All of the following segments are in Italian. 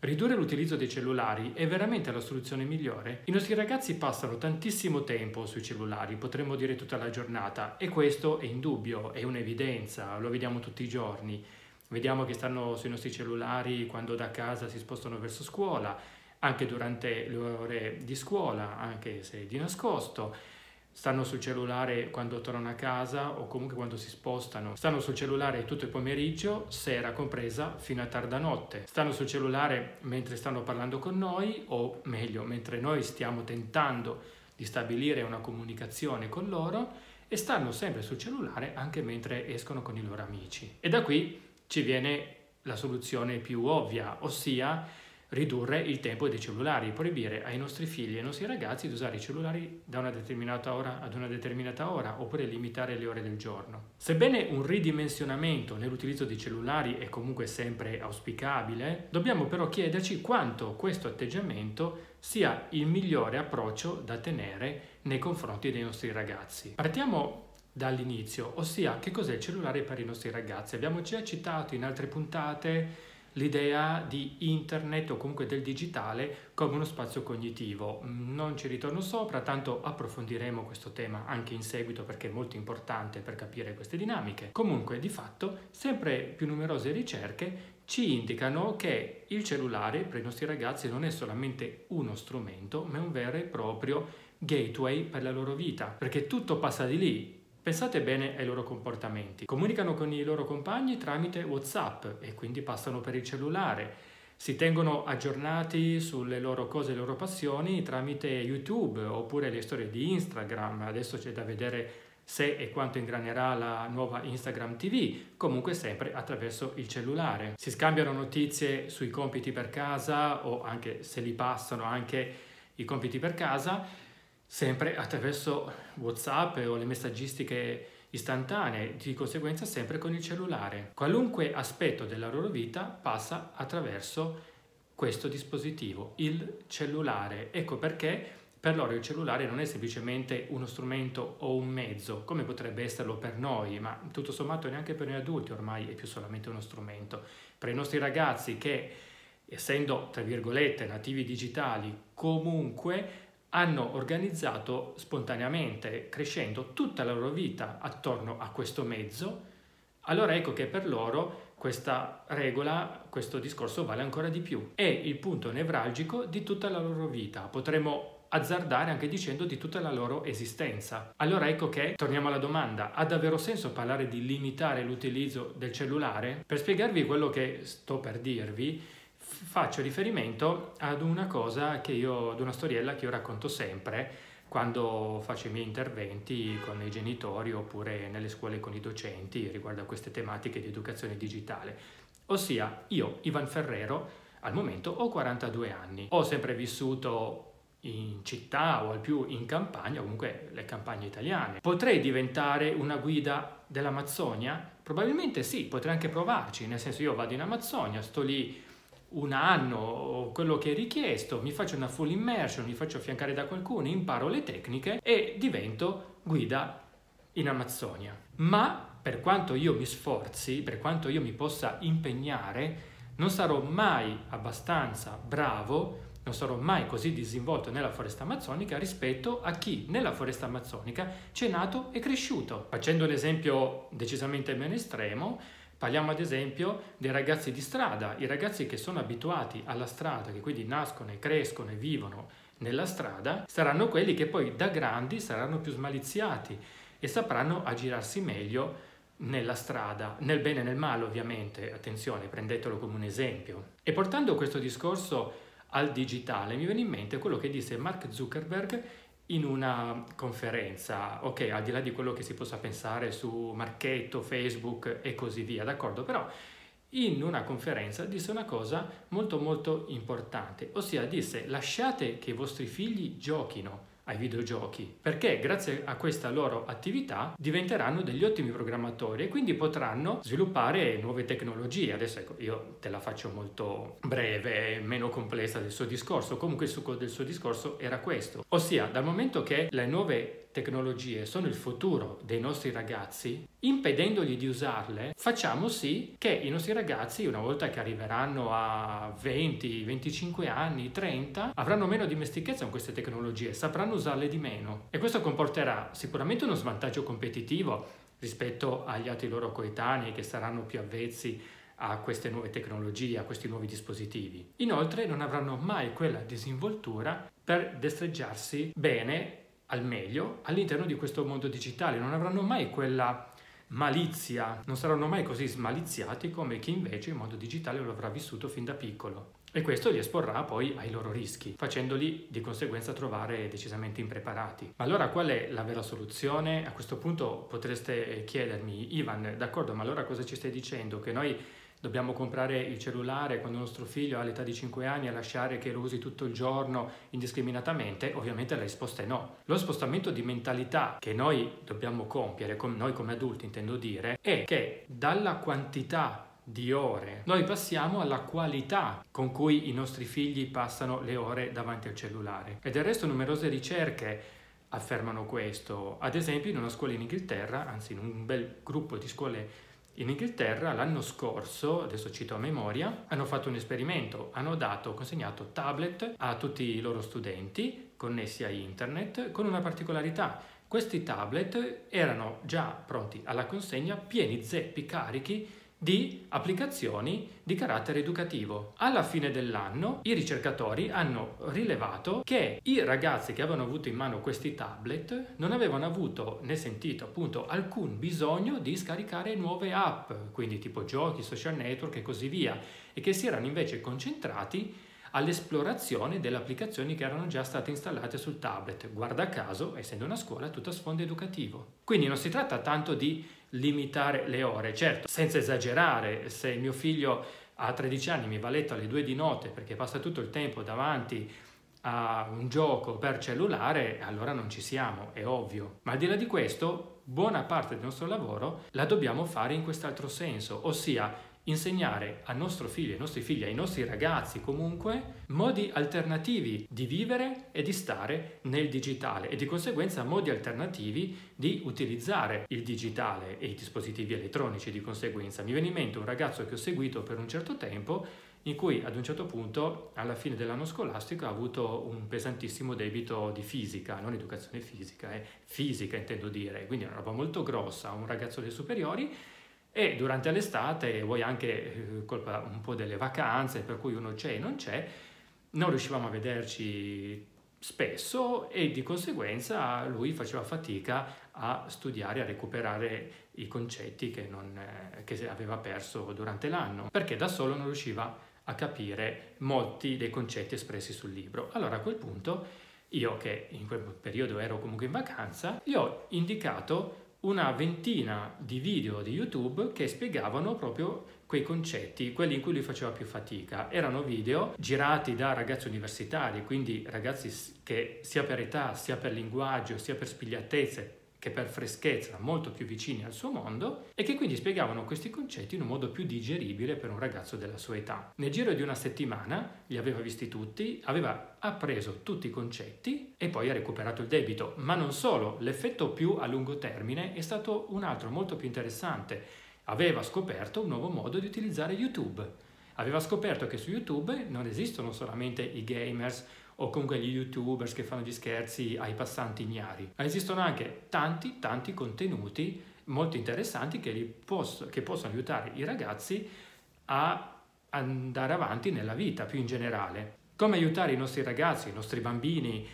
Ridurre l'utilizzo dei cellulari è veramente la soluzione migliore? I nostri ragazzi passano tantissimo tempo sui cellulari, potremmo dire tutta la giornata, e questo è indubbio, è un'evidenza, lo vediamo tutti i giorni. Vediamo che stanno sui nostri cellulari quando da casa si spostano verso scuola, anche durante le ore di scuola, anche se di nascosto stanno sul cellulare quando tornano a casa o comunque quando si spostano, stanno sul cellulare tutto il pomeriggio, sera compresa, fino a tarda notte, stanno sul cellulare mentre stanno parlando con noi o meglio, mentre noi stiamo tentando di stabilire una comunicazione con loro e stanno sempre sul cellulare anche mentre escono con i loro amici. E da qui ci viene la soluzione più ovvia, ossia ridurre il tempo dei cellulari, proibire ai nostri figli e ai nostri ragazzi di usare i cellulari da una determinata ora ad una determinata ora oppure limitare le ore del giorno. Sebbene un ridimensionamento nell'utilizzo dei cellulari è comunque sempre auspicabile, dobbiamo però chiederci quanto questo atteggiamento sia il migliore approccio da tenere nei confronti dei nostri ragazzi. Partiamo dall'inizio, ossia che cos'è il cellulare per i nostri ragazzi. Abbiamo già citato in altre puntate l'idea di internet o comunque del digitale come uno spazio cognitivo. Non ci ritorno sopra, tanto approfondiremo questo tema anche in seguito perché è molto importante per capire queste dinamiche. Comunque, di fatto, sempre più numerose ricerche ci indicano che il cellulare per i nostri ragazzi non è solamente uno strumento, ma è un vero e proprio gateway per la loro vita, perché tutto passa di lì, Pensate bene ai loro comportamenti. Comunicano con i loro compagni tramite WhatsApp e quindi passano per il cellulare. Si tengono aggiornati sulle loro cose, le loro passioni tramite YouTube oppure le storie di Instagram. Adesso c'è da vedere se e quanto ingranerà la nuova Instagram TV, comunque sempre attraverso il cellulare. Si scambiano notizie sui compiti per casa o anche se li passano anche i compiti per casa sempre attraverso WhatsApp o le messaggistiche istantanee, di conseguenza sempre con il cellulare. Qualunque aspetto della loro vita passa attraverso questo dispositivo, il cellulare. Ecco perché per loro il cellulare non è semplicemente uno strumento o un mezzo, come potrebbe esserlo per noi, ma tutto sommato neanche per noi adulti ormai è più solamente uno strumento. Per i nostri ragazzi che, essendo, tra virgolette, nativi digitali, comunque hanno organizzato spontaneamente, crescendo tutta la loro vita attorno a questo mezzo, allora ecco che per loro questa regola, questo discorso vale ancora di più. È il punto nevralgico di tutta la loro vita. Potremmo azzardare anche dicendo di tutta la loro esistenza. Allora ecco che torniamo alla domanda, ha davvero senso parlare di limitare l'utilizzo del cellulare? Per spiegarvi quello che sto per dirvi, faccio riferimento ad una cosa che io, ad una storiella che io racconto sempre quando faccio i miei interventi con i genitori oppure nelle scuole con i docenti riguardo a queste tematiche di educazione digitale. Ossia, io, Ivan Ferrero, al momento ho 42 anni, ho sempre vissuto in città o al più in campagna, comunque le campagne italiane. Potrei diventare una guida dell'Amazzonia? Probabilmente sì, potrei anche provarci, nel senso io vado in Amazzonia, sto lì un anno quello che è richiesto, mi faccio una full immersion, mi faccio affiancare da qualcuno, imparo le tecniche e divento guida in Amazzonia. Ma per quanto io mi sforzi, per quanto io mi possa impegnare, non sarò mai abbastanza bravo, non sarò mai così disinvolto nella foresta amazzonica rispetto a chi nella foresta amazzonica c'è nato e cresciuto. Facendo l'esempio decisamente meno estremo, Parliamo ad esempio dei ragazzi di strada, i ragazzi che sono abituati alla strada, che quindi nascono e crescono e vivono nella strada, saranno quelli che poi da grandi saranno più smaliziati e sapranno aggirarsi meglio nella strada, nel bene e nel male ovviamente, attenzione, prendetelo come un esempio. E portando questo discorso al digitale mi viene in mente quello che disse Mark Zuckerberg in una conferenza, ok, al di là di quello che si possa pensare su Marchetto, Facebook e così via, d'accordo? Però in una conferenza disse una cosa molto molto importante, ossia disse lasciate che i vostri figli giochino ai videogiochi, perché grazie a questa loro attività diventeranno degli ottimi programmatori e quindi potranno sviluppare nuove tecnologie. Adesso ecco, io te la faccio molto breve, meno complessa del suo discorso, comunque il succo del suo discorso era questo, ossia dal momento che le nuove tecnologie sono il futuro dei nostri ragazzi, impedendogli di usarle, facciamo sì che i nostri ragazzi, una volta che arriveranno a 20, 25 anni, 30, avranno meno dimestichezza con queste tecnologie, sapranno usarle di meno. E questo comporterà sicuramente uno svantaggio competitivo rispetto agli altri loro coetanei che saranno più avvezzi a queste nuove tecnologie, a questi nuovi dispositivi. Inoltre non avranno mai quella disinvoltura per destreggiarsi bene, al meglio, all'interno di questo mondo digitale, non avranno mai quella malizia, non saranno mai così smaliziati come chi invece il mondo digitale lo avrà vissuto fin da piccolo. E questo li esporrà poi ai loro rischi, facendoli di conseguenza trovare decisamente impreparati. Ma allora qual è la vera soluzione? A questo punto potreste chiedermi, Ivan, d'accordo, ma allora cosa ci stai dicendo? Che noi dobbiamo comprare il cellulare quando nostro figlio ha l'età di 5 anni e lasciare che lo usi tutto il giorno indiscriminatamente? Ovviamente la risposta è no. Lo spostamento di mentalità che noi dobbiamo compiere, noi come adulti intendo dire, è che dalla quantità di ore noi passiamo alla qualità con cui i nostri figli passano le ore davanti al cellulare. E del resto numerose ricerche affermano questo. Ad esempio in una scuola in Inghilterra, anzi in un bel gruppo di scuole in Inghilterra l'anno scorso, adesso cito a memoria, hanno fatto un esperimento, hanno dato, consegnato tablet a tutti i loro studenti connessi a internet con una particolarità. Questi tablet erano già pronti alla consegna, pieni zeppi carichi di applicazioni di carattere educativo. Alla fine dell'anno i ricercatori hanno rilevato che i ragazzi che avevano avuto in mano questi tablet non avevano avuto né sentito appunto alcun bisogno di scaricare nuove app, quindi tipo giochi, social network e così via, e che si erano invece concentrati all'esplorazione delle applicazioni che erano già state installate sul tablet. Guarda caso, essendo una scuola, tutto a sfondo educativo. Quindi non si tratta tanto di limitare le ore, certo, senza esagerare, se mio figlio a 13 anni mi va a letto alle 2 di notte perché passa tutto il tempo davanti a un gioco per cellulare, allora non ci siamo, è ovvio. Ma al di là di questo, buona parte del nostro lavoro la dobbiamo fare in quest'altro senso, ossia insegnare al nostro figlio, ai nostri figli, ai nostri ragazzi comunque, modi alternativi di vivere e di stare nel digitale e di conseguenza modi alternativi di utilizzare il digitale e i dispositivi elettronici di conseguenza. Mi viene in mente un ragazzo che ho seguito per un certo tempo in cui ad un certo punto, alla fine dell'anno scolastico, ha avuto un pesantissimo debito di fisica, non educazione fisica, eh, fisica intendo dire, quindi una roba molto grossa, un ragazzo delle superiori e durante l'estate, vuoi anche eh, colpa un po' delle vacanze, per cui uno c'è e non c'è, non riuscivamo a vederci spesso e di conseguenza lui faceva fatica a studiare, a recuperare i concetti che, non, eh, che aveva perso durante l'anno, perché da solo non riusciva a capire molti dei concetti espressi sul libro. Allora a quel punto io che in quel periodo ero comunque in vacanza, gli ho indicato una ventina di video di YouTube che spiegavano proprio quei concetti, quelli in cui lui faceva più fatica. Erano video girati da ragazzi universitari, quindi ragazzi che sia per età, sia per linguaggio, sia per spigliatezze che per freschezza molto più vicini al suo mondo e che quindi spiegavano questi concetti in un modo più digeribile per un ragazzo della sua età. Nel giro di una settimana li aveva visti tutti, aveva appreso tutti i concetti e poi ha recuperato il debito, ma non solo, l'effetto più a lungo termine è stato un altro molto più interessante. Aveva scoperto un nuovo modo di utilizzare YouTube. Aveva scoperto che su YouTube non esistono solamente i gamers o comunque gli youtubers che fanno gli scherzi ai passanti ignari, ma esistono anche tanti, tanti contenuti molto interessanti che, posso, che possono aiutare i ragazzi a andare avanti nella vita più in generale. Come aiutare i nostri ragazzi, i nostri bambini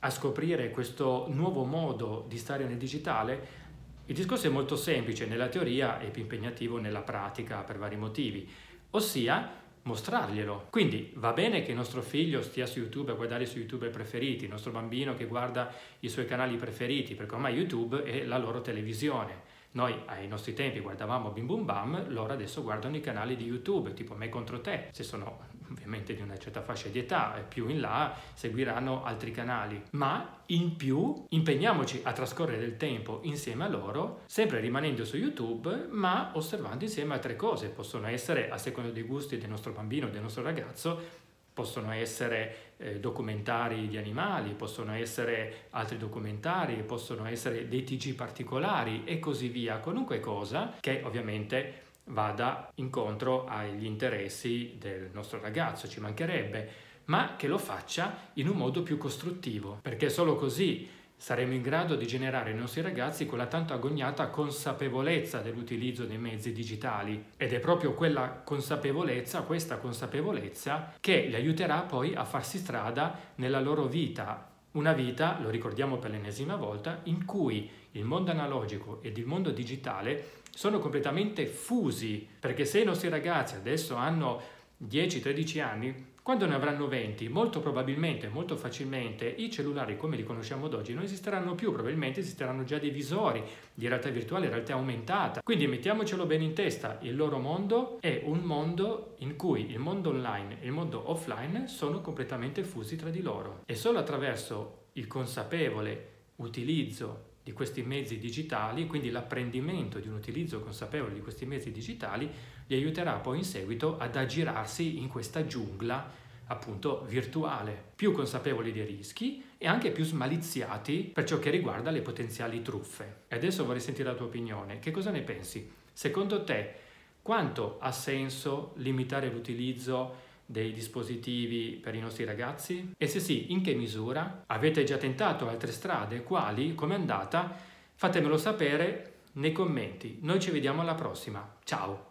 a scoprire questo nuovo modo di stare nel digitale? Il discorso è molto semplice nella teoria e più impegnativo nella pratica per vari motivi, ossia mostrarglielo. Quindi va bene che il nostro figlio stia su YouTube a guardare i suoi youtuber preferiti, il nostro bambino che guarda i suoi canali preferiti, perché ormai YouTube è la loro televisione. Noi ai nostri tempi guardavamo Bim Bum Bam, loro adesso guardano i canali di YouTube, tipo Me contro te, se sono ovviamente di una certa fascia di età, e più in là seguiranno altri canali. Ma in più impegniamoci a trascorrere del tempo insieme a loro, sempre rimanendo su YouTube, ma osservando insieme altre cose. Possono essere, a seconda dei gusti del nostro bambino, del nostro ragazzo, possono essere eh, documentari di animali, possono essere altri documentari, possono essere dei TG particolari e così via, qualunque cosa che ovviamente vada incontro agli interessi del nostro ragazzo, ci mancherebbe, ma che lo faccia in un modo più costruttivo, perché solo così saremo in grado di generare nei nostri ragazzi quella tanto agognata consapevolezza dell'utilizzo dei mezzi digitali. Ed è proprio quella consapevolezza, questa consapevolezza che li aiuterà poi a farsi strada nella loro vita, una vita, lo ricordiamo per l'ennesima volta, in cui il mondo analogico ed il mondo digitale sono completamente fusi, perché se i nostri ragazzi adesso hanno 10-13 anni, quando ne avranno 20, molto probabilmente, molto facilmente, i cellulari come li conosciamo ad oggi non esisteranno più, probabilmente esisteranno già dei visori di realtà virtuale, realtà aumentata. Quindi mettiamocelo bene in testa, il loro mondo è un mondo in cui il mondo online e il mondo offline sono completamente fusi tra di loro. E solo attraverso il consapevole utilizzo di questi mezzi digitali, quindi l'apprendimento di un utilizzo consapevole di questi mezzi digitali, li aiuterà poi in seguito ad aggirarsi in questa giungla appunto virtuale, più consapevoli dei rischi e anche più smaliziati per ciò che riguarda le potenziali truffe. E adesso vorrei sentire la tua opinione. Che cosa ne pensi? Secondo te, quanto ha senso limitare l'utilizzo dei dispositivi per i nostri ragazzi? E se sì, in che misura? Avete già tentato altre strade? Quali? Com'è andata? Fatemelo sapere nei commenti. Noi ci vediamo alla prossima. Ciao!